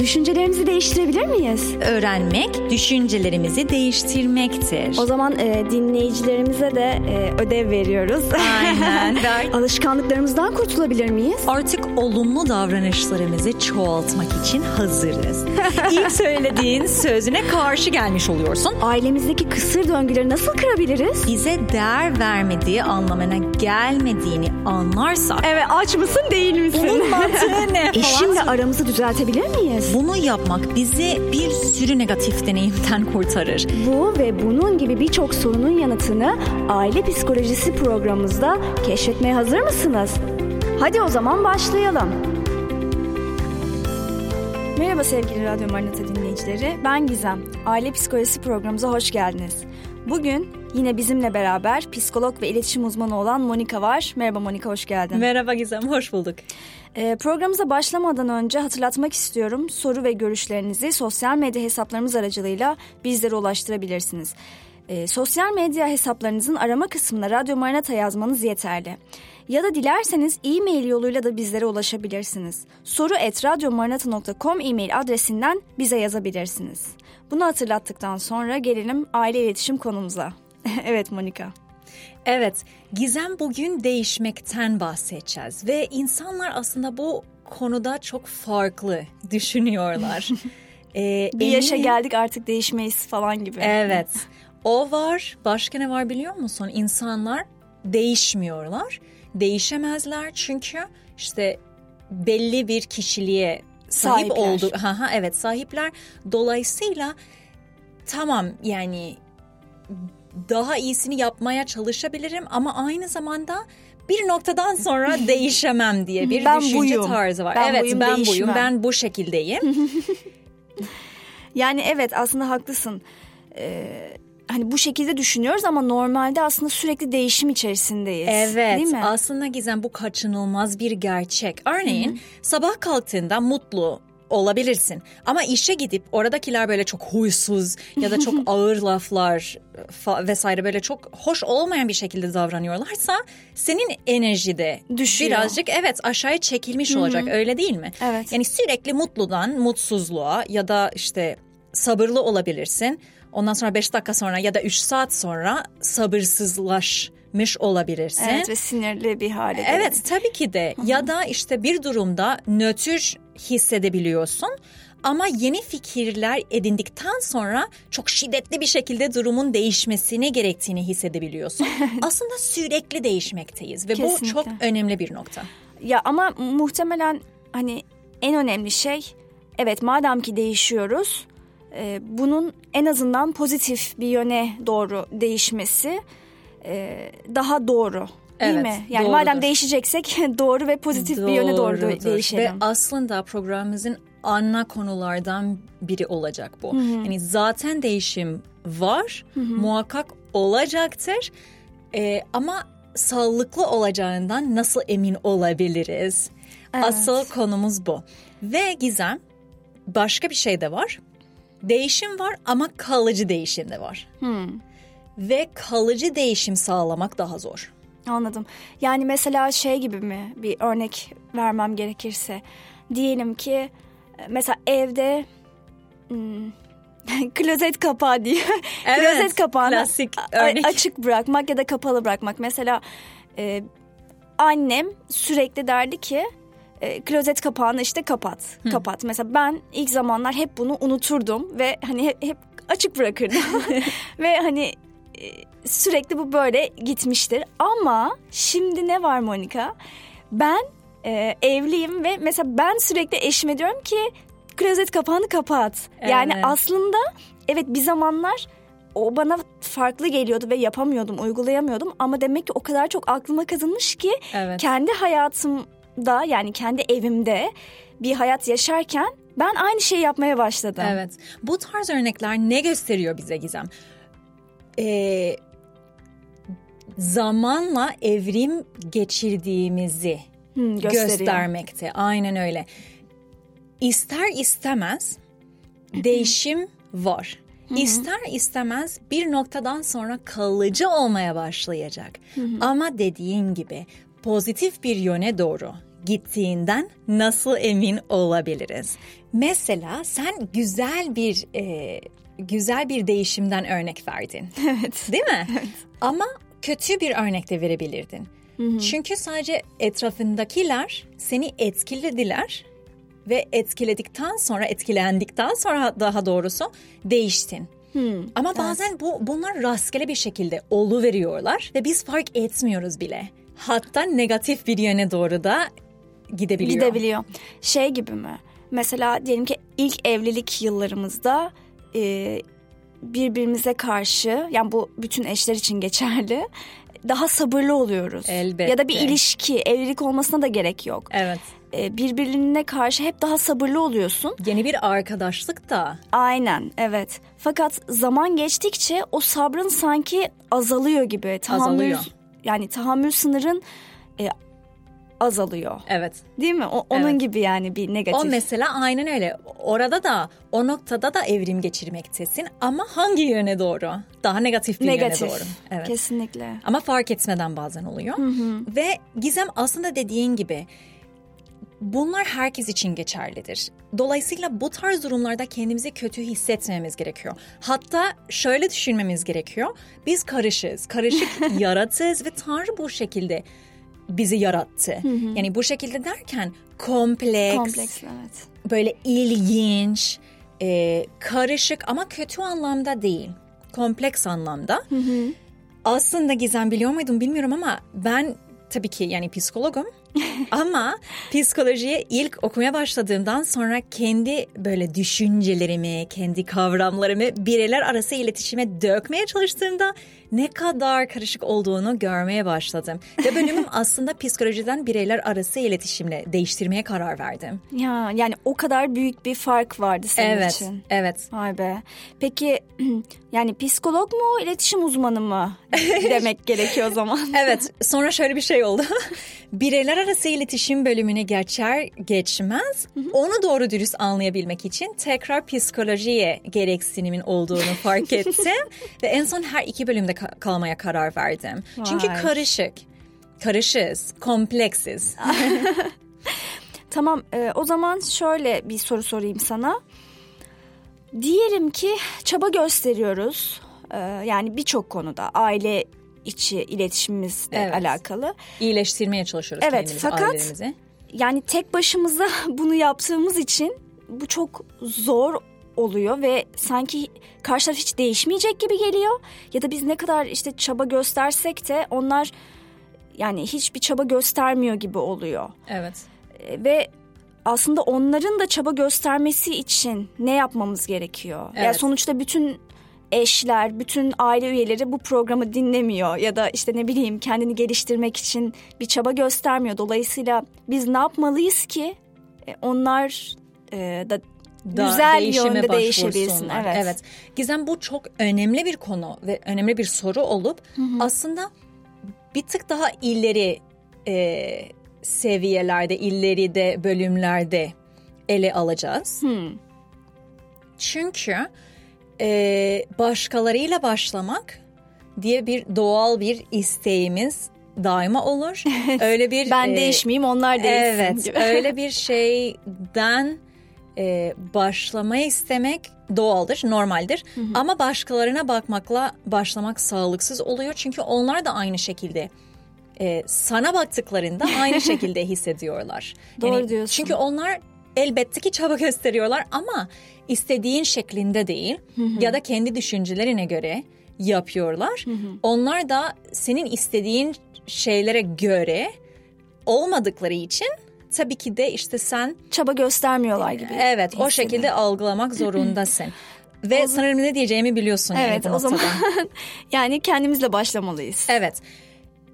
düşüncelerimizi değiştirebilir miyiz? Öğrenmek düşüncelerimizi değiştirmektir. O zaman e, dinleyicilerimize de e, ödev veriyoruz. Aynen. Alışkanlıklarımızdan kurtulabilir miyiz? Artık olumlu davranışlarımızı çoğaltmak için hazırız. İlk söylediğin sözüne karşı gelmiş oluyorsun. Ailemizdeki kısır döngüleri nasıl kırabiliriz? Bize değer vermediği anlamına gelmediğini anlarsak Evet aç mısın değil misin? bunun mantığı ne? Eşimle aramızı düzeltebilir miyiz? Bunu yapmak bizi bir sürü negatif deneyimden kurtarır. Bu ve bunun gibi birçok sorunun yanıtını Aile Psikolojisi programımızda keşfetmeye hazır mısınız? Hadi o zaman başlayalım. Merhaba sevgili Radyo Marinata dinleyicileri. Ben Gizem. Aile Psikolojisi programımıza hoş geldiniz. Bugün yine bizimle beraber psikolog ve iletişim uzmanı olan Monika var. Merhaba Monika, hoş geldin. Merhaba Gizem, hoş bulduk. Ee, programımıza başlamadan önce hatırlatmak istiyorum. Soru ve görüşlerinizi sosyal medya hesaplarımız aracılığıyla bizlere ulaştırabilirsiniz. Ee, sosyal medya hesaplarınızın arama kısmına Radyo Marinata yazmanız yeterli. Ya da dilerseniz e-mail yoluyla da bizlere ulaşabilirsiniz. Soru et radyomarinata.com e-mail adresinden bize yazabilirsiniz. Bunu hatırlattıktan sonra gelelim aile iletişim konumuza. evet Monika. Evet, Gizem bugün değişmekten bahsedeceğiz ve insanlar aslında bu konuda çok farklı düşünüyorlar. Ee, Bir yaşa eminim- geldik artık değişmeyiz falan gibi. Evet, o var. Başka ne var biliyor musun? İnsanlar değişmiyorlar, değişemezler çünkü işte belli bir kişiliğe sahip Sahipler. oldu. Haha, evet sahipler. Dolayısıyla tamam yani daha iyisini yapmaya çalışabilirim ama aynı zamanda bir noktadan sonra değişemem diye bir Ben düşünce buyum. tarzı var. Ben evet buyum, ben değişmem. buyum. Ben bu şekildeyim. Yani evet aslında haklısın. Ee, hani bu şekilde düşünüyoruz ama normalde aslında sürekli değişim içerisindeyiz. Evet Değil mi? aslında Gizem bu kaçınılmaz bir gerçek. Örneğin sabah kalktığında mutlu olabilirsin ama işe gidip oradakiler böyle çok huysuz ya da çok ağır laflar vesaire böyle çok hoş olmayan bir şekilde davranıyorlarsa senin enerji de Düşüyor. birazcık evet aşağıya çekilmiş olacak öyle değil mi? Evet. Yani sürekli mutludan mutsuzluğa ya da işte sabırlı olabilirsin. Ondan sonra 5 dakika sonra ya da 3 saat sonra sabırsızlaşmış olabilirsin. Evet ve sinirli bir hale. Evet tabii ki de ya da işte bir durumda nötr hissedebiliyorsun ama yeni fikirler edindikten sonra çok şiddetli bir şekilde durumun değişmesini gerektiğini hissedebiliyorsun. Aslında sürekli değişmekteyiz ve bu Kesinlikle. çok önemli bir nokta. Ya ama muhtemelen hani en önemli şey evet madem ki değişiyoruz e, bunun en azından pozitif bir yöne doğru değişmesi e, daha doğru. Değil Evet, mi? Yani doğrudur. madem değişeceksek doğru ve pozitif bir yöne doğru Doğrudur. değişelim. Ve aslında programımızın ana konulardan biri olacak bu. Yani zaten değişim var, muhakkak olacaktır. Ee, ama sağlıklı olacağından nasıl emin olabiliriz? Evet. Asıl konumuz bu. Ve Gizem, başka bir şey de var. Değişim var ama kalıcı değişim de var. Ve kalıcı değişim sağlamak daha zor. Anladım. Yani mesela şey gibi mi bir örnek vermem gerekirse diyelim ki e, mesela evde hmm, klozet kapağı diye Evet, klozet kapağını klasik örnek. açık bırakmak ya da kapalı bırakmak. Mesela e, annem sürekli derdi ki e, klozet kapağını işte kapat, kapat. Mesela ben ilk zamanlar hep bunu unuturdum ve hani hep, hep açık bırakırdım. ve hani e, sürekli bu böyle gitmiştir. Ama şimdi ne var Monika? Ben e, evliyim ve mesela ben sürekli eşime diyorum ki klozet kapağını kapat. Yani Evet. aslında evet bir zamanlar o bana farklı geliyordu ve yapamıyordum, uygulayamıyordum. Ama demek ki o kadar çok aklıma kazınmış ki Evet. kendi hayatımda yani kendi evimde bir hayat yaşarken ben aynı şeyi yapmaya başladım. Evet. Bu tarz örnekler ne gösteriyor bize Gizem? Ee, zamanla evrim geçirdiğimizi Hmm, gösteriyor. göstermekte. Aynen öyle. İster istemez değişim var. İster istemez bir noktadan sonra kalıcı olmaya başlayacak. Ama dediğin gibi pozitif bir yöne doğru gittiğinden nasıl emin olabiliriz? Mesela sen güzel bir e, güzel bir değişimden örnek verdin. Evet. Değil mi? Ama kötü bir örnek de verebilirdin. Çünkü sadece etrafındakiler seni etkilediler ve etkiledikten sonra etkilendikten sonra daha doğrusu değiştin. Ama bazen bu bunlar rastgele bir şekilde olu veriyorlar ve biz fark etmiyoruz bile. Hatta negatif bir yöne doğru da gidebiliyor. Gidebiliyor. Şey gibi mi? Mesela diyelim ki ilk evlilik yıllarımızda e, birbirimize karşı yani bu bütün eşler için geçerli daha sabırlı oluyoruz. Elbette. Ya da bir ilişki, evlilik olmasına da gerek yok. Evet. E, birbirine karşı hep daha sabırlı oluyorsun. Yeni bir arkadaşlık da Aynen evet. Fakat zaman geçtikçe o sabrın sanki azalıyor gibi. Tahammül, Azalıyor. Yani tahammül sınırın e, azalıyor. evet. Değil mi? O, onun Evet. gibi yani bir negatif. O mesela aynen öyle. Orada da o noktada da evrim geçirmektesin ama hangi yöne doğru? Daha negatif bir negatif. yöne doğru. Evet. Kesinlikle. Ama fark etmeden bazen oluyor. Ve Gizem aslında dediğin gibi bunlar herkes için geçerlidir. Dolayısıyla bu tarz durumlarda kendimizi kötü hissetmememiz gerekiyor. Hatta şöyle düşünmemiz gerekiyor. Biz karışız, karışık yaratız ve Tanrı bu şekilde bizi yarattı. Yani bu şekilde derken kompleks, Kompleks evet. böyle ilginç, e, karışık ama kötü anlamda değil. Kompleks anlamda. Aslında Gizem biliyor muydun bilmiyorum ama ben tabii ki yani psikologum. ama psikolojiye ilk okumaya başladığımdan sonra kendi böyle düşüncelerimi, kendi kavramlarımı bireyler arası iletişime dökmeye çalıştığımda ne kadar karışık olduğunu görmeye başladım. Ve bölümüm aslında psikolojiden bireyler arası iletişimle değiştirmeye karar verdim. Ya yani o kadar büyük bir fark vardı senin evet, için. evet. Vay be. Peki yani psikolog mu, iletişim uzmanı mı demek gerekiyor o zaman? Evet sonra şöyle bir şey oldu. Bireyler arası iletişim bölümüne geçer geçmez onu doğru dürüst anlayabilmek için tekrar psikolojiye gereksinimin olduğunu fark ettim. Ve en son her iki bölümde ka- kalmaya karar verdim. Çünkü Vay. karışık. Karışız, kompleksiz. Tamam e, o zaman şöyle bir soru sorayım sana. Diyelim ki çaba gösteriyoruz. E, yani birçok konuda aile içi iletişimimizle Evet. alakalı. İyileştirmeye çalışıyoruz Evet, kendimizi, fakat- ailelerimizi. Yani tek başımıza bunu yaptığımız için bu çok zor oluyor ve sanki karşı taraf hiç değişmeyecek gibi geliyor. Ya da biz ne kadar işte çaba göstersek de onlar yani hiçbir çaba göstermiyor gibi oluyor. Evet. E, ve aslında onların da çaba göstermesi için ne yapmamız gerekiyor? Yani Evet. sonuçta bütün eşler, bütün aile üyeleri bu programı dinlemiyor ya da işte ne bileyim kendini geliştirmek için bir çaba göstermiyor. Dolayısıyla biz ne yapmalıyız ki e, onlar e, da Daha güzel değişime yönde değişebilsin. başvursunlar. Evet. evet. Gizem bu çok önemli bir konu ve önemli bir soru olup aslında bir tık daha ileri e, seviyelerde, ileride bölümlerde ele alacağız. Hmm. Çünkü e, başkalarıyla başlamak diye bir doğal bir isteğimiz daima olur. Öyle bir Ben e, değişmeyeyim onlar değişsin Evet, gibi. öyle bir şeyden e, başlamayı istemek doğaldır, normaldir. Ama başkalarına bakmakla başlamak sağlıksız oluyor. Çünkü onlar da aynı şekilde e, sana baktıklarında aynı şekilde hissediyorlar. Doğru diyorsun. Çünkü onlar elbette ki çaba gösteriyorlar ama istediğin şeklinde değil ya da kendi düşüncelerine göre yapıyorlar. Onlar da senin istediğin şeylere göre olmadıkları için tabii ki de işte sen Çaba göstermiyorlar gibi. evet o hissediyorum. şekilde algılamak zorundasın. Ve sanırım ne diyeceğimi biliyorsun yani Evet bu o zaman yani kendimizle başlamalıyız. Evet.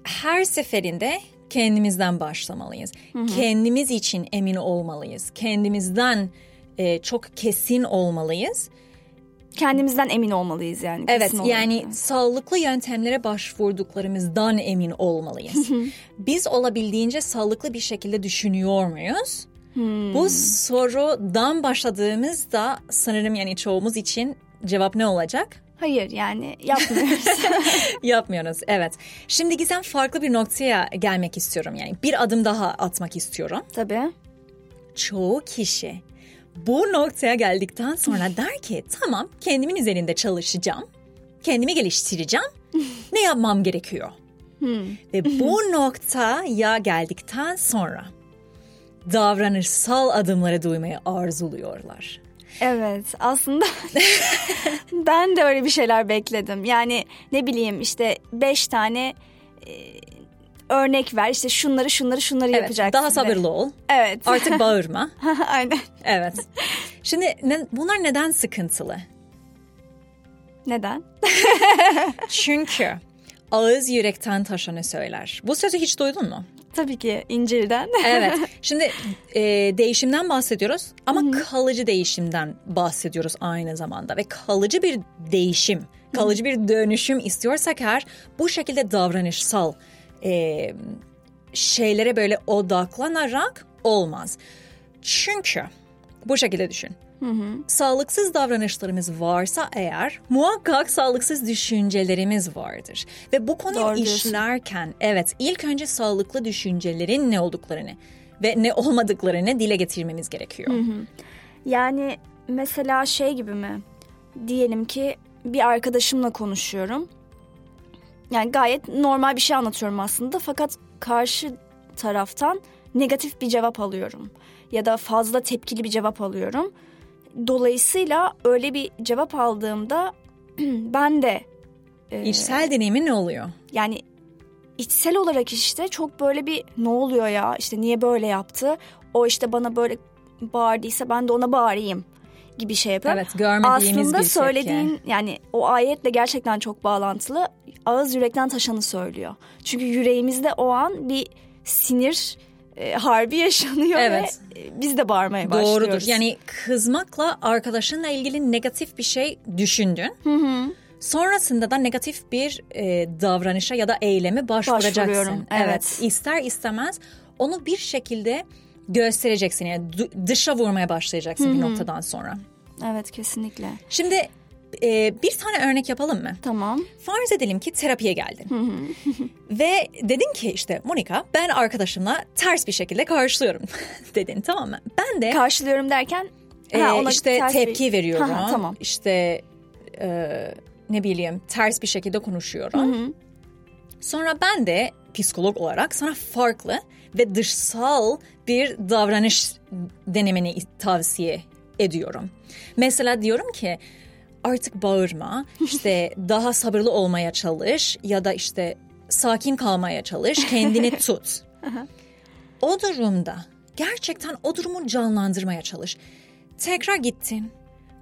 Her seferinde kendimizden başlamalıyız. Kendimiz için emin olmalıyız. Kendimizden e, çok kesin olmalıyız. Kendimizden emin olmalıyız yani. Evet olarak. yani sağlıklı yöntemlere başvurduklarımızdan emin olmalıyız. Biz olabildiğince sağlıklı bir şekilde düşünüyor muyuz? Bu sorudan başladığımızda sanırım yani çoğumuz için cevap ne olacak? Hayır yani yapmıyoruz. Yapmıyoruz evet. Şimdi Gizem farklı bir noktaya gelmek istiyorum yani bir adım daha atmak istiyorum. Tabii. Çoğu kişi bu noktaya geldikten sonra der ki tamam kendimin üzerinde çalışacağım. Kendimi geliştireceğim. Ne yapmam gerekiyor? Ve bu noktaya geldikten sonra davranışsal adımları duymayı arzuluyorlar. Evet aslında ben de öyle bir şeyler bekledim. Yani ne bileyim işte beş tane e, örnek ver işte şunları şunları şunları Evet, yapacaksın. daha de. sabırlı ol. Evet. Artık bağırma. Aynen. Evet. Şimdi ne- bunlar neden sıkıntılı? Neden? Çünkü ağız yürekten taşanı söyler. Bu sözü hiç duydun mu? Tabii ki İncil'den. Evet. Şimdi e, değişimden bahsediyoruz ama kalıcı değişimden bahsediyoruz aynı zamanda ve kalıcı bir değişim, kalıcı bir dönüşüm istiyorsak eğer bu şekilde davranışsal e, şeylere böyle odaklanarak olmaz. Çünkü bu şekilde düşün. Sağlıksız davranışlarımız varsa eğer muhakkak sağlıksız düşüncelerimiz vardır. Ve bu konuyu Doğru diyorsun. işlerken evet ilk önce sağlıklı düşüncelerin ne olduklarını ve ne olmadıklarını dile getirmemiz gerekiyor. Yani mesela şey gibi mi? Diyelim ki bir arkadaşımla konuşuyorum. Yani gayet normal bir şey anlatıyorum aslında fakat karşı taraftan negatif bir cevap alıyorum ya da fazla tepkili bir cevap alıyorum. Dolayısıyla öyle bir cevap aldığımda ben de e, İçsel deneyimin ne oluyor? yani içsel olarak işte çok böyle bir ne oluyor ya işte niye böyle yaptı o işte bana böyle bağırdıysa ben de ona bağırayım gibi şey yapıyorum. Evet görmediğimiz Aslında bir söylediğin tepki. yani o ayetle gerçekten çok bağlantılı ağız yürekten taşanı söylüyor. Çünkü yüreğimizde o an bir sinir e, harbi yaşanıyor Evet. ve biz de bağırmaya başlıyoruz. Doğrudur. Yani kızmakla arkadaşınla ilgili negatif bir şey düşündün. Sonrasında da negatif bir e, davranışa ya da eyleme başvuracaksın. Başvuruyorum, evet. İster istemez onu bir şekilde göstereceksin. Yani dışa vurmaya başlayacaksın bir noktadan sonra. Evet kesinlikle. Şimdi e, bir tane örnek yapalım mı? Tamam. Farz edelim ki terapiye geldin. Ve dedin ki işte Monika ben arkadaşımla ters bir şekilde karşılıyorum dedin tamam mı? Ben de Karşılıyorum derken ee, ha, ona işte ters bir- tepki veriyorum. Ha, ha, tamam. İşte e, ne bileyim ters bir şekilde konuşuyorum. Sonra ben de psikolog olarak sana farklı ve dışsal bir davranış denemeni tavsiye ediyorum. Mesela diyorum ki artık bağırma, işte daha sabırlı olmaya çalış ya da işte sakin kalmaya çalış, kendini tut. o durumda gerçekten o durumu canlandırmaya çalış. Tekrar gittin,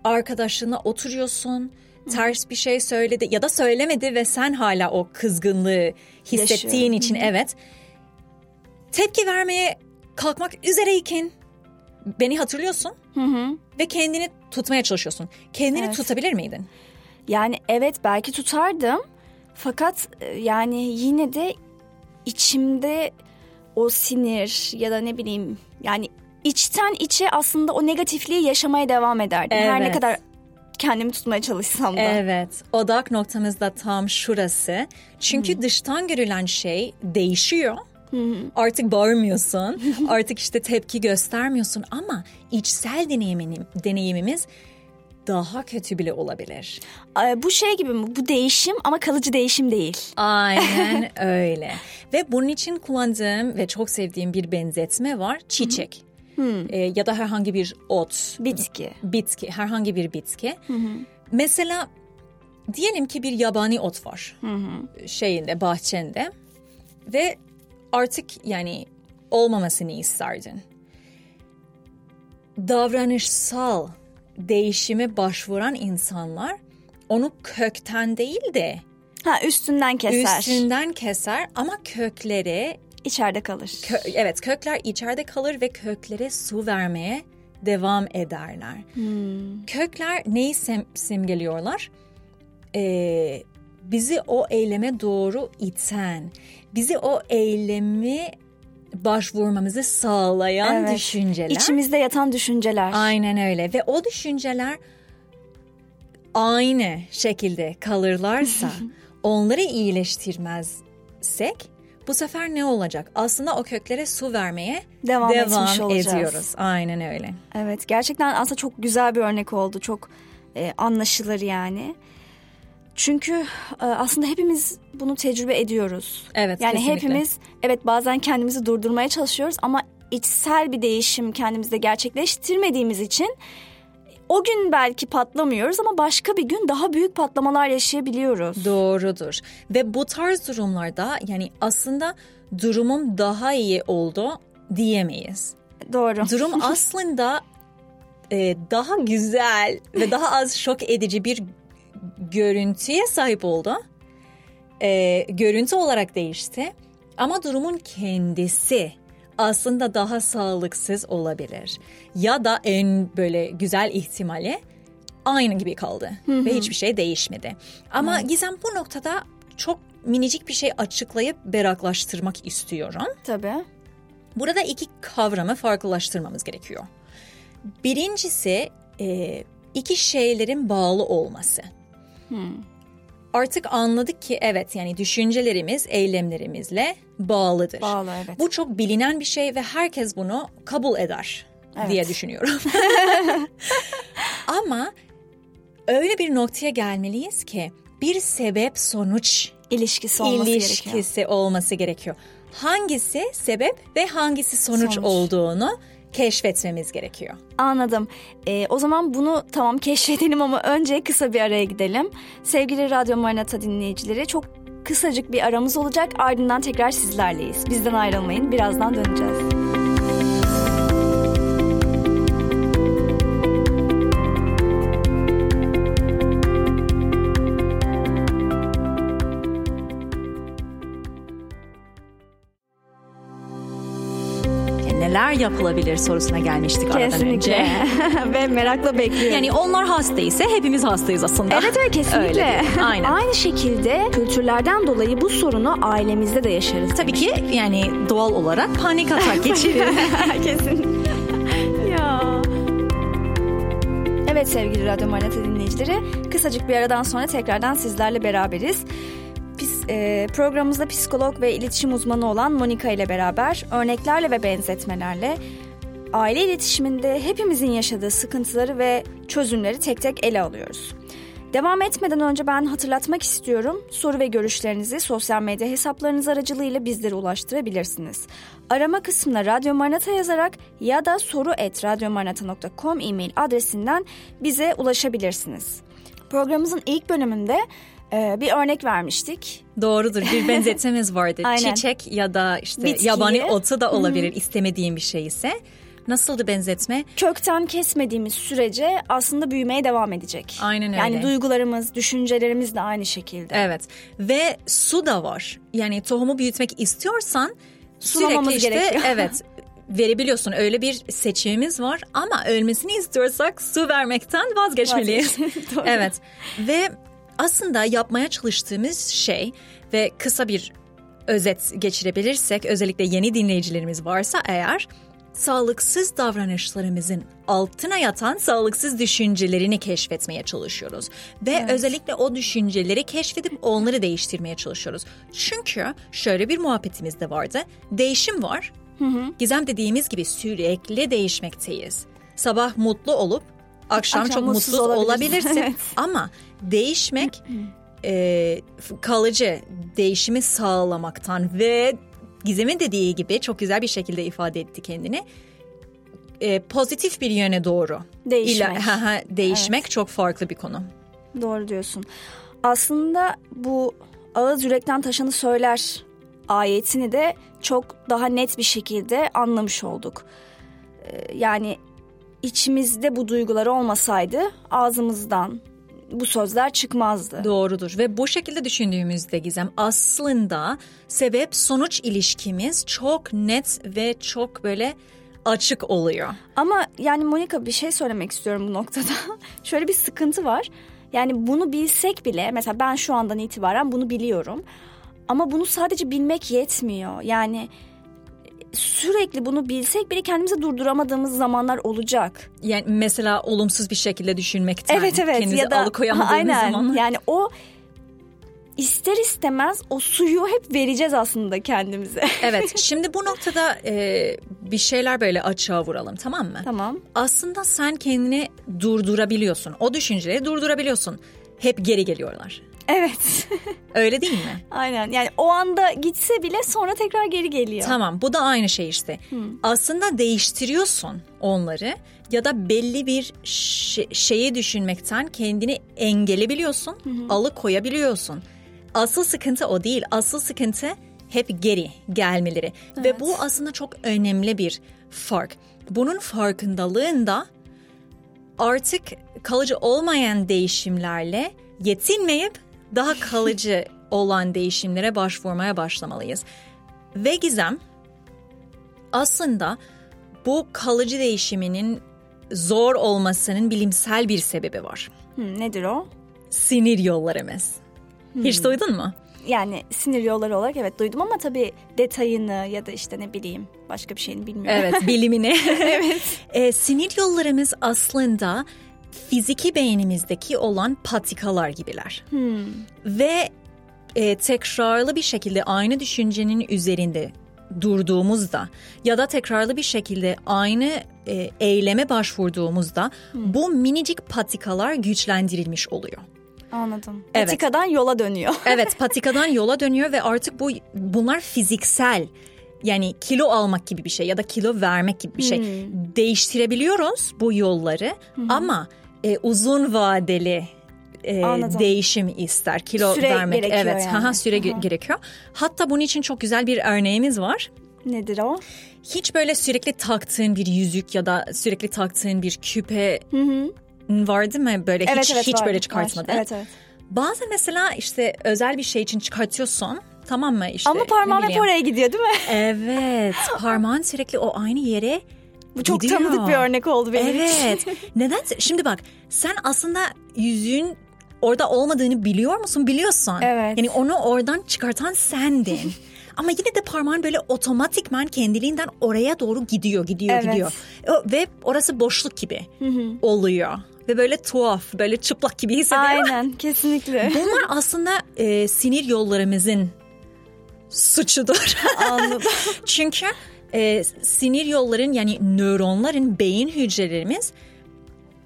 arkadaşınla oturuyorsun, ters bir şey söyledi ya da söylemedi ve sen hala o kızgınlığı hissettiğin Yaşıyor. için evet tepki vermeye kalkmak üzereyken beni hatırlıyorsun ve kendini tutmaya çalışıyorsun. Kendini Evet. tutabilir miydin? Yani evet belki tutardım. Fakat e, yani yine de içimde o sinir ya da ne bileyim yani içten içe aslında o negatifliği yaşamaya devam ederdim. Her ne Evet. kadar kendimi tutmaya çalışsam da. Evet, odak noktamız da tam şurası. Çünkü dıştan görülen şey değişiyor. Artık bağırmıyorsun, artık işte tepki göstermiyorsun ama içsel deneyimin, deneyimimiz daha kötü bile olabilir. Ee, Bu şey gibi mi? Bu değişim ama kalıcı değişim değil. Aynen öyle. Ve bunun için kullandığım ve çok sevdiğim bir benzetme var. Çiçek. Ee, ya da herhangi bir ot, Bitki. bitki, herhangi bir bitki. Mesela diyelim ki bir yabani ot var şeyinde, bahçende ve artık yani olmamasını isterdin. Davranışsal değişime başvuran insanlar onu kökten değil de Ha üstünden keser. üstünden keser ama kökleri İçeride kalır. Kö- evet kökler içeride kalır ve köklere su vermeye devam ederler. Kökler neyi sem- simgeliyorlar? Ee, bizi o eyleme doğru iten, bizi o eylemi başvurmamızı sağlayan Evet. düşünceler. İçimizde yatan düşünceler. Aynen öyle ve o düşünceler aynı şekilde kalırlarsa onları iyileştirmezsek bu sefer ne olacak? Aslında o köklere su vermeye Devam etmiş devam ediyoruz. Aynen öyle. Evet gerçekten aslında çok güzel bir örnek oldu. Çok e, anlaşılır yani. Çünkü e, aslında hepimiz bunu tecrübe ediyoruz. Evet, Yani kesinlikle. hepimiz evet bazen kendimizi durdurmaya çalışıyoruz ama içsel bir değişim kendimizde gerçekleştirmediğimiz için o gün belki patlamıyoruz ama başka bir gün daha büyük patlamalar yaşayabiliyoruz. Doğrudur. Ve bu tarz durumlarda yani aslında durumum daha iyi oldu diyemeyiz. Doğru. Durum aslında e, daha güzel ve daha az şok edici bir görüntüye sahip oldu. E, görüntü olarak değişti. Ama durumun kendisi aslında daha sağlıksız olabilir. Ya da en böyle güzel ihtimali aynı gibi kaldı ve hiçbir şey değişmedi. Ama Gizem bu noktada çok minicik bir şey açıklayıp beraklaştırmak istiyorum. Tabii. Burada iki kavramı farklılaştırmamız gerekiyor. Birincisi e, iki şeylerin bağlı olması. Artık anladık ki evet yani düşüncelerimiz eylemlerimizle bağlıdır. Bağlı evet. Bu çok bilinen bir şey ve herkes bunu kabul eder Evet. diye düşünüyorum. Ama öyle bir noktaya gelmeliyiz ki bir sebep sonuç ilişkisi olması ilişkisi gerekiyor. olması gerekiyor. Hangisi sebep ve hangisi sonuç, Sonuç. olduğunu keşfetmemiz gerekiyor. Anladım. Ee, o zaman bunu tamam keşfedelim ama önce kısa bir araya gidelim. Sevgili Radyo Marinata dinleyicileri çok kısacık bir aramız olacak. Ardından tekrar sizlerleyiz. Bizden ayrılmayın. Birazdan döneceğiz. Neler yapılabilir sorusuna gelmiştik aradan Kesinlikle. önce. Ve merakla bekliyorum. Yani onlar hastaysa hepimiz hastayız aslında. Evet evet kesinlikle. Öyle. Aynen. Aynı şekilde kültürlerden dolayı bu sorunu ailemizde de yaşarız. Tabii ki yani doğal olarak panik atak geçiririz. Kesin. ya. Evet sevgili Radyo Marinata dinleyicileri kısacık bir aradan sonra tekrardan sizlerle beraberiz. E, programımızda psikolog ve iletişim uzmanı olan Monika ile beraber örneklerle ve benzetmelerle aile iletişiminde hepimizin yaşadığı sıkıntıları ve çözümleri tek tek ele alıyoruz. Devam etmeden önce ben hatırlatmak istiyorum. Soru ve görüşlerinizi sosyal medya hesaplarınız aracılığıyla bizlere ulaştırabilirsiniz. Arama kısmına Radyo Maranata yazarak ya da soru et radyomaranata.com e-mail adresinden bize ulaşabilirsiniz. Programımızın ilk bölümünde e, bir örnek vermiştik. Doğrudur bir benzetmemiz vardı. Çiçek ya da işte Bitkiyi. yabani otu da olabilir istemediğim bir şey ise. Nasıldı benzetme? Kökten kesmediğimiz sürece aslında büyümeye devam edecek. Aynen öyle. Yani duygularımız, düşüncelerimiz de aynı şekilde. Evet ve su da var. Yani tohumu büyütmek istiyorsan Sulamamız sürekli işte gerekiyor. evet verebiliyorsun. Öyle bir seçimimiz var ama ölmesini istiyorsak su vermekten vazgeçmeliyiz. Evet ve aslında yapmaya çalıştığımız şey ve kısa bir özet geçirebilirsek özellikle yeni dinleyicilerimiz varsa eğer sağlıksız davranışlarımızın altına yatan sağlıksız düşüncelerini keşfetmeye çalışıyoruz. Ve özellikle o düşünceleri keşfedip onları değiştirmeye çalışıyoruz. Çünkü şöyle bir muhabbetimiz de vardı. Değişim var. Gizem dediğimiz gibi sürekli değişmekteyiz. Sabah mutlu olup akşam, Akşam çok mutsuz olabilirsin. Evet. Ama değişmek e, kalıcı değişimi sağlamaktan ve Gizem'in dediği gibi çok güzel bir şekilde ifade etti kendini. E, pozitif bir yöne doğru Değişmek. İla- değişmek çok farklı bir konu. Doğru diyorsun. Aslında bu ağız yürekten taşanı söyler ayetini de çok daha net bir şekilde anlamış olduk. Ee, Yani içimizde bu duygular olmasaydı ağzımızdan bu sözler çıkmazdı. Doğrudur ve bu şekilde düşündüğümüzde Gizem aslında sebep sonuç ilişkimiz çok net ve çok böyle açık oluyor. Ama yani Monika bir şey söylemek istiyorum bu noktada. Şöyle bir sıkıntı var. Yani bunu bilsek bile mesela ben şu andan itibaren bunu biliyorum. Ama bunu sadece bilmek yetmiyor. Yani sürekli bunu bilsek bile kendimizi durduramadığımız zamanlar olacak. Yani mesela olumsuz bir şekilde düşünmekten Evet evet kendinizi ya da alıkoyamadığınız aynen zamanlar. yani o ister istemez o suyu hep vereceğiz aslında kendimize. Evet şimdi bu noktada e, bir şeyler böyle açığa vuralım tamam mı? tamam. Aslında sen kendini durdurabiliyorsun. O düşünceleri durdurabiliyorsun. Hep geri geliyorlar. Evet. Öyle değil mi? aynen yani o anda gitse bile sonra tekrar geri geliyor. Tamam bu da aynı şey işte. Aslında değiştiriyorsun onları ya da belli bir şey- şeyi düşünmekten kendini engelleyebiliyorsun, alıkoyabiliyorsun. Asıl sıkıntı o değil. Asıl sıkıntı hep geri gelmeleri. Ve bu aslında çok önemli bir fark. Bunun farkındalığında artık kalıcı olmayan değişimlerle yetinmeyip daha kalıcı olan değişimlere başvurmaya başlamalıyız. Ve Gizem aslında bu kalıcı değişiminin zor olmasının bilimsel bir sebebi var. Nedir o? Sinir yollarımız. Hiç duydun mu? Yani sinir yolları olarak evet duydum ama tabii detayını ya da işte ne bileyim başka bir şeyini bilmiyorum. Evet, bilimini. evet. sinir yollarımız aslında fiziki beynimizdeki olan patikalar gibiler. Ve e, tekrarlı bir şekilde aynı düşüncenin üzerinde durduğumuzda ya da tekrarlı bir şekilde aynı e, eyleme başvurduğumuzda bu minicik patikalar güçlendirilmiş oluyor. Anladım. Evet. Patikadan yola dönüyor. Evet patikadan yola dönüyor ve artık bu bunlar fiziksel yani kilo almak gibi bir şey ya da kilo vermek gibi bir şey. Değiştirebiliyoruz bu yolları ama e, uzun vadeli e, Anladım. değişim ister. Kilo Süre vermek gerekiyor evet yani. haha, süre ge- gerekiyor. Hatta bunun için çok güzel bir örneğimiz var. Nedir o? Hiç böyle sürekli taktığın bir yüzük ya da sürekli taktığın bir küpe var değil mi? Böyle Evet hiç evet hiç var, böyle var. çıkartmadın. Evet evet. Bazen mesela işte özel bir şey için çıkartıyorsun tamam mı işte. Ama ne parmağım hep oraya gidiyor değil mi? Evet parmağın sürekli o aynı yere Bu çok gidiyor. tanıdık bir örnek oldu benim için. Evet neden şimdi bak sen aslında yüzüğün orada olmadığını biliyor musun? Biliyorsun. Evet. Yani onu oradan çıkartan sendin. Ama yine de parmağın böyle otomatikman kendiliğinden oraya doğru gidiyor, gidiyor, Evet. gidiyor. O- Ve orası boşluk gibi oluyor. Ve böyle tuhaf, böyle çıplak gibi hissediyor. Aynen kesinlikle. Bunlar aslında e, sinir yollarımızın suçudur. Anladım. Çünkü e, sinir yolların yani nöronların beyin hücrelerimiz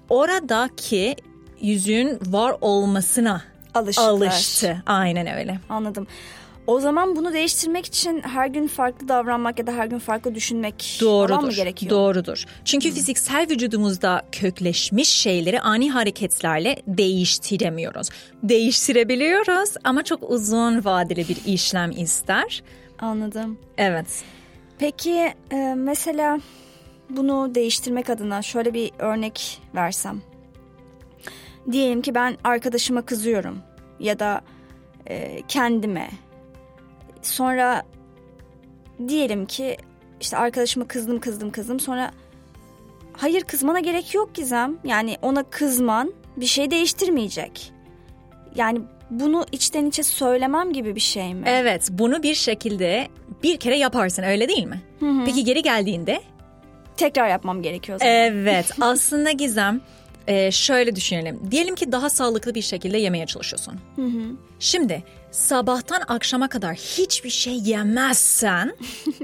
oradaki yüzüğün var olmasına Alıştılar. alıştı. Aynen öyle. Anladım. O zaman bunu değiştirmek için her gün farklı davranmak ya da her gün farklı düşünmek Doğrudur. mı gerekiyor? Doğrudur. Çünkü fiziksel vücudumuzda kökleşmiş şeyleri ani hareketlerle değiştiremiyoruz. Değiştirebiliyoruz ama çok uzun vadeli bir işlem ister. Anladım. Evet. Peki e, mesela bunu değiştirmek adına şöyle bir örnek versem. Diyelim ki ben arkadaşıma kızıyorum ya da e, kendime. Sonra diyelim ki işte arkadaşıma kızdım kızdım kızdım sonra hayır kızmana gerek yok Gizem. Yani ona kızman bir şey değiştirmeyecek. Yani bunu içten içe söylemem gibi bir şey mi? Evet bunu bir şekilde bir kere yaparsın öyle değil mi? Peki geri geldiğinde? Tekrar yapmam gerekiyor o zaman. Evet aslında Gizem e, şöyle düşünelim. Diyelim ki daha sağlıklı bir şekilde yemeye çalışıyorsun. Şimdi sabahtan akşama kadar hiçbir şey yemezsen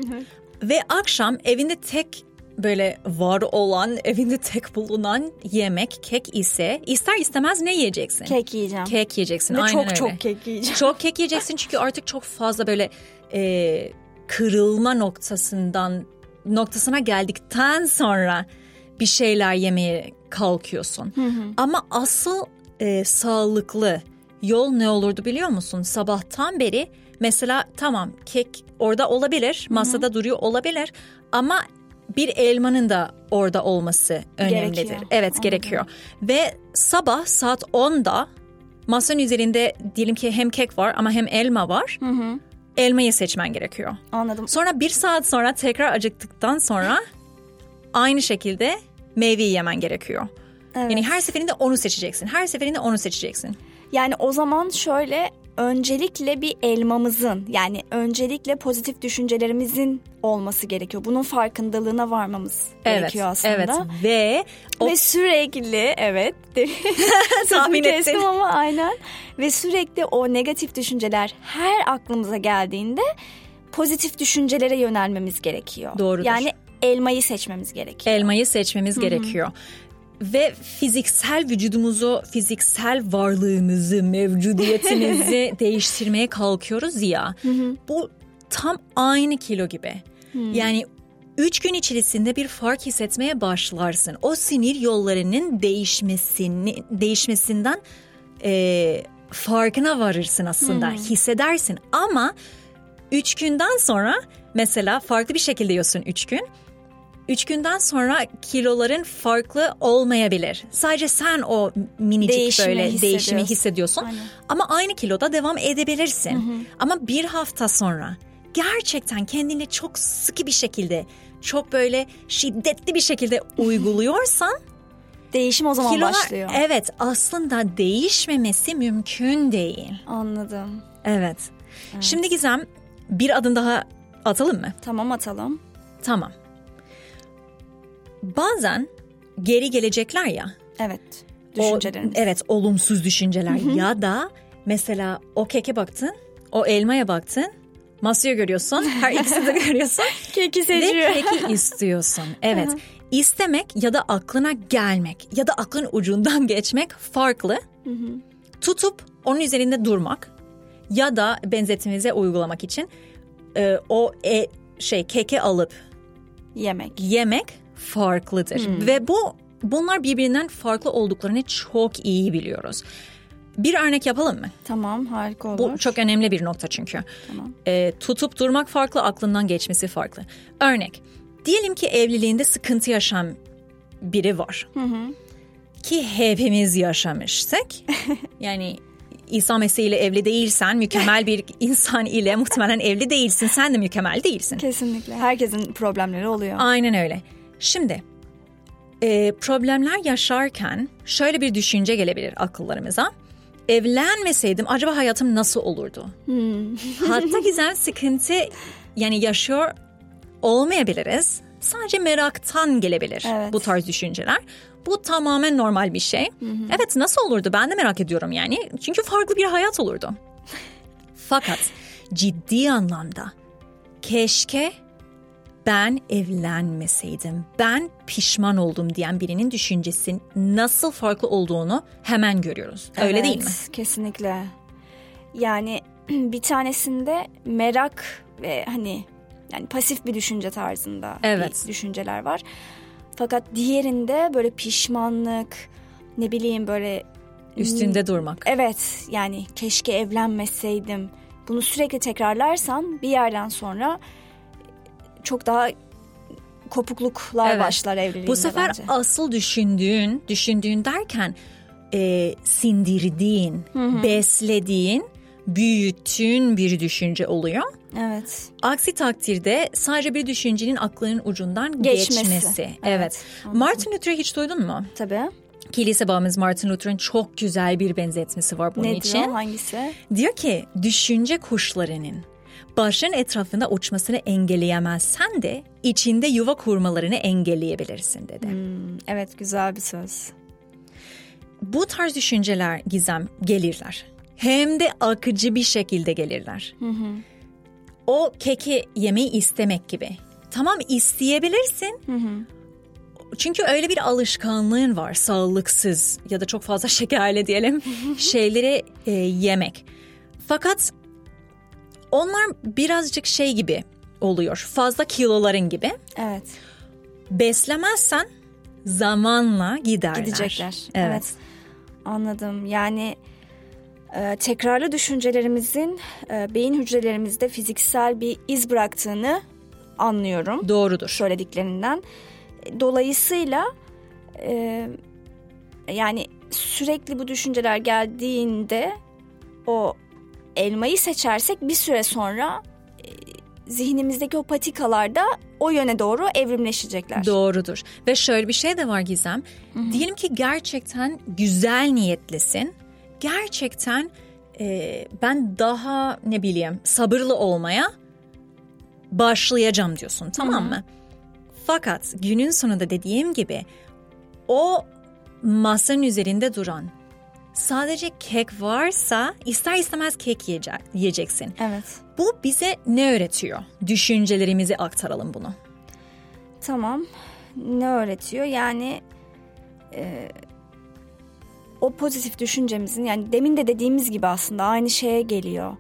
ve akşam evinde tek böyle var olan evinde tek bulunan yemek kek ise ister istemez ne yiyeceksin? Kek yiyeceğim. Kek yiyeceksin. Ve aynen çok öyle. çok kek yiyeceğim. Çok kek yiyeceksin çünkü artık çok fazla böyle e, kırılma noktasından noktasına geldikten sonra bir şeyler yemeye kalkıyorsun. Ama asıl e, sağlıklı yol ne olurdu biliyor musun? Sabahtan beri mesela tamam kek orada olabilir, masada duruyor olabilir ama bir elmanın da orada olması önemlidir. Gerekiyor. Evet Anladım. gerekiyor. Ve sabah saat 10'da masanın üzerinde diyelim ki hem kek var ama hem elma var. Elmayı seçmen gerekiyor. Anladım. Sonra bir saat sonra tekrar acıktıktan sonra aynı şekilde meyveyi yemen gerekiyor. Evet. Yani her seferinde onu seçeceksin. Her seferinde onu seçeceksin. Yani o zaman şöyle öncelikle bir elmamızın yani öncelikle pozitif düşüncelerimizin olması gerekiyor. Bunun farkındalığına varmamız Evet, gerekiyor aslında. evet ve o Ve sürekli evet Tahmin kestim ama aynen ve sürekli o negatif düşünceler her aklımıza geldiğinde pozitif düşüncelere yönelmemiz gerekiyor. Doğrudur. Yani elmayı seçmemiz gerekiyor. elmayı seçmemiz gerekiyor. Ve fiziksel vücudumuzu, fiziksel varlığımızı, mevcudiyetimizi değiştirmeye kalkıyoruz ya. Bu tam aynı kilo gibi. Yani üç gün içerisinde bir fark hissetmeye başlarsın. O sinir yollarının değişmesini, değişmesinden e, farkına varırsın aslında. Hissedersin ama üç günden sonra mesela farklı bir şekilde yiyorsun üç gün. Üç günden sonra kiloların farklı olmayabilir. Sadece sen o minicik Değişimi böyle değişimi hissediyorsun. Aynen. Ama aynı kiloda devam edebilirsin. Ama bir hafta sonra gerçekten kendini çok sıkı bir şekilde, çok böyle şiddetli bir şekilde uyguluyorsan Değişim o zaman kilolar başlıyor. evet aslında değişmemesi mümkün değil. Anladım. Evet. Şimdi Gizem bir adım daha atalım mı? Tamam atalım. Tamam. Bazen geri gelecekler ya. Evet. o- Düşüncelerimiz. evet olumsuz düşünceler ya da mesela o keke baktın, o elmaya baktın, masaya görüyorsun, her ikisini de görüyorsun Keki ve seçiyor. keki istiyorsun. Evet. İstemek ya da aklına gelmek ya da aklın ucundan geçmek farklı. Tutup onun üzerinde durmak ya da benzetimize uygulamak için e, o e, şey keke alıp Yemek. yemek farklıdır ve bu bunlar birbirinden farklı olduklarını çok iyi biliyoruz. Bir örnek yapalım mı? Tamam harika olur. Bu çok önemli bir nokta çünkü. Tamam. Ee, tutup durmak farklı, aklından geçmesi farklı. Örnek, diyelim ki evliliğinde sıkıntı yaşayan biri var. Ki hepimiz yaşamışsak. yani İsa Mesih ile evli değilsen, mükemmel bir insan ile muhtemelen evli değilsin. Sen de mükemmel değilsin. Kesinlikle. Herkesin problemleri oluyor. Aynen öyle. Şimdi e, problemler yaşarken şöyle bir düşünce gelebilir akıllarımıza. Evlenmeseydim acaba hayatım nasıl olurdu? Hatta güzel sıkıntı yani yaşıyor olmayabiliriz. Sadece meraktan gelebilir Evet. bu tarz düşünceler. Bu tamamen normal bir şey. Evet nasıl olurdu ben de merak ediyorum yani. Çünkü farklı bir hayat olurdu. Fakat ciddi anlamda keşke ben evlenmeseydim, ben pişman oldum diyen birinin düşüncesinin nasıl farklı olduğunu hemen görüyoruz. Öyle değil mi? Evet, Kesinlikle. Yani bir tanesinde merak ve hani yani pasif bir düşünce tarzında Evet. bir düşünceler var. Fakat diğerinde böyle pişmanlık, ne bileyim böyle Üstünde durmak. evet yani keşke evlenmeseydim. Bunu sürekli tekrarlarsan bir yerden sonra çok daha kopukluklar Evet. başlar evliliğinde Bu sefer bence. asıl düşündüğün, düşündüğün derken e, sindirdiğin, beslediğin, büyüttüğün bir düşünce oluyor. Evet. Aksi takdirde sadece bir düşüncenin aklının ucundan Geçmesi. geçmesi. Evet. Evet. Martin Luther'ı hiç duydun mu? Tabii. Kilise babamız Martin Luther'ın çok güzel bir benzetmesi var bunun ne için. diyor? Hangisi? Diyor ki düşünce kuşlarının başın etrafında uçmasını engelleyemezsen de içinde yuva kurmalarını engelleyebilirsin dedi. Hmm, evet güzel bir söz. Bu tarz düşünceler Gizem gelirler. Hem de akıcı bir şekilde gelirler. O keki yemeyi istemek gibi. Tamam isteyebilirsin. Çünkü öyle bir alışkanlığın var sağlıksız ya da çok fazla şekerli diyelim şeyleri e, yemek. Fakat onlar birazcık şey gibi oluyor. Fazla kiloların gibi. Evet. Beslemezsen zamanla giderler. Gidecekler. Evet. Evet. Anladım. Yani e, tekrarlı düşüncelerimizin e, beyin hücrelerimizde fiziksel bir iz bıraktığını anlıyorum Doğrudur. söylediklerinden. Dolayısıyla e, yani sürekli bu düşünceler geldiğinde o elmayı seçersek bir süre sonra e, zihnimizdeki o patikalar da o yöne doğru evrimleşecekler. Doğrudur. Ve şöyle bir şey de var Gizem. Diyelim ki gerçekten güzel niyetlisin. Gerçekten e, ben daha ne bileyim sabırlı olmaya başlayacağım diyorsun tamam mı? Fakat günün sonunda dediğim gibi o masanın üzerinde duran sadece kek varsa ister istemez kek yiyecek, yiyeceksin. Evet. Bu bize ne öğretiyor? Düşüncelerimizi aktaralım bunu. Tamam. Ne öğretiyor? Yani e, o pozitif düşüncemizin yani demin de dediğimiz gibi aslında aynı şeye geliyor.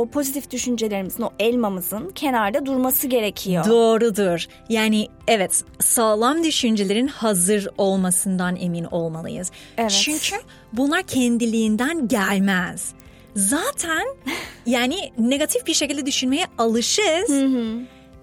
O pozitif düşüncelerimizin, o elmamızın kenarda durması gerekiyor. Doğrudur. Yani evet sağlam düşüncelerin hazır olmasından emin olmalıyız. Evet. Çünkü bunlar kendiliğinden gelmez. Zaten yani negatif bir şekilde düşünmeye alışız.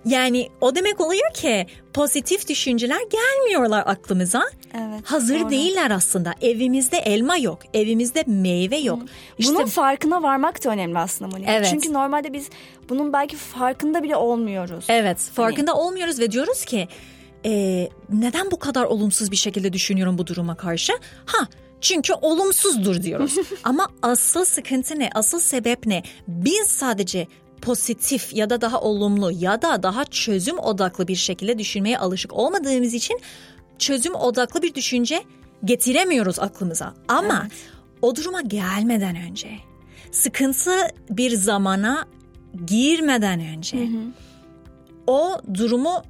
Yani o demek oluyor ki pozitif düşünceler gelmiyorlar aklımıza. Evet, Hazır doğru. değiller aslında. Evimizde elma yok, evimizde meyve yok. İşte Bunun farkına varmak da önemli aslında Monika. Evet. Çünkü normalde biz bunun belki farkında bile olmuyoruz. Evet farkında olmuyoruz ve diyoruz ki e, neden bu kadar olumsuz bir şekilde düşünüyorum bu duruma karşı? Ha çünkü olumsuzdur diyoruz. Ama asıl sıkıntı ne? Asıl sebep ne? Biz sadece pozitif ya da daha olumlu ya da daha çözüm odaklı bir şekilde düşünmeye alışık olmadığımız için çözüm odaklı bir düşünce getiremiyoruz aklımıza. Ama Evet. o duruma gelmeden önce, sıkıntı bir zamana girmeden önce o durumu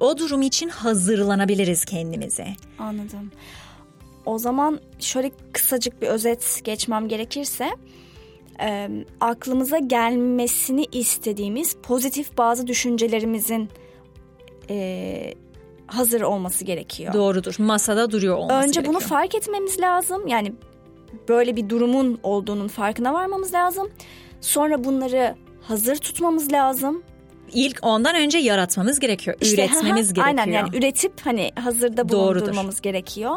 o durum için hazırlanabiliriz kendimize. Anladım. O zaman şöyle kısacık bir özet geçmem gerekirse e, aklımıza gelmesini istediğimiz pozitif bazı düşüncelerimizin e, hazır olması gerekiyor. Doğrudur. Masada duruyor olması Önce bunu gerekiyor. fark etmemiz lazım. Yani böyle bir durumun olduğunun farkına varmamız lazım. Sonra bunları hazır tutmamız lazım. İlk ondan önce yaratmamız gerekiyor. İşte, üretmemiz haha, gerekiyor. Aynen yani üretip hani hazırda Doğrudur. bulundurmamız gerekiyor.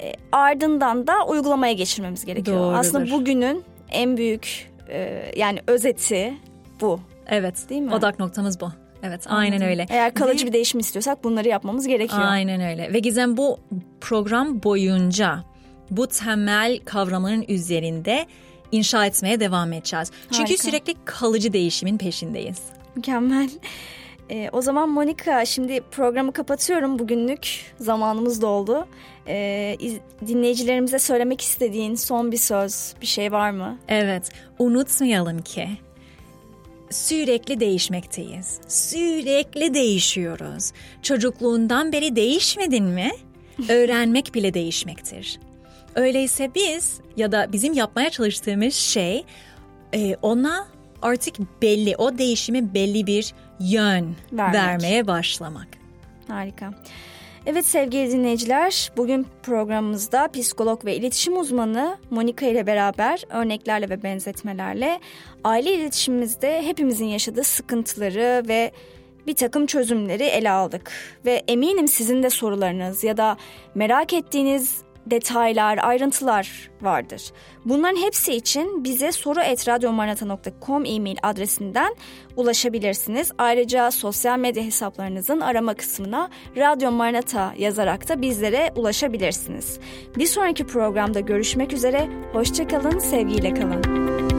E, ardından da uygulamaya geçirmemiz gerekiyor. Doğrudur. Aslında bugünün en büyük e, yani özeti bu. Evet. Değil mi? Odak noktamız bu. Evet, aynen öyle. Eğer kalıcı Ve- bir değişim istiyorsak bunları yapmamız gerekiyor. Aynen öyle. Ve Gizem bu program boyunca bu temel kavramların üzerinde inşa etmeye devam edeceğiz. Çünkü Harika. sürekli kalıcı değişimin peşindeyiz. Mükemmel. E, o zaman Monika şimdi programı kapatıyorum. Bugünlük zamanımız doldu. E, iz- dinleyicilerimize söylemek istediğin son bir söz, bir şey var mı? Evet, unutmayalım ki sürekli değişmekteyiz. Sürekli değişiyoruz. Çocukluğundan beri değişmedin mi? Öğrenmek bile değişmektir. Öyleyse biz ya da bizim yapmaya çalıştığımız şey e, ona artık belli, o değişimi belli bir yön Vermek. vermeye başlamak. Harika. Evet sevgili dinleyiciler, bugün programımızda psikolog ve iletişim uzmanı Monika ile beraber örneklerle ve benzetmelerle aile iletişimimizde hepimizin yaşadığı sıkıntıları ve bir takım çözümleri ele aldık. Ve eminim sizin de sorularınız ya da merak ettiğiniz detaylar, ayrıntılar vardır. Bunların hepsi için bize soru.radyomarnata.com e-mail adresinden ulaşabilirsiniz. Ayrıca sosyal medya hesaplarınızın arama kısmına Radyo Marnata yazarak da bizlere ulaşabilirsiniz. Bir sonraki programda görüşmek üzere, hoşçakalın, sevgiyle kalın.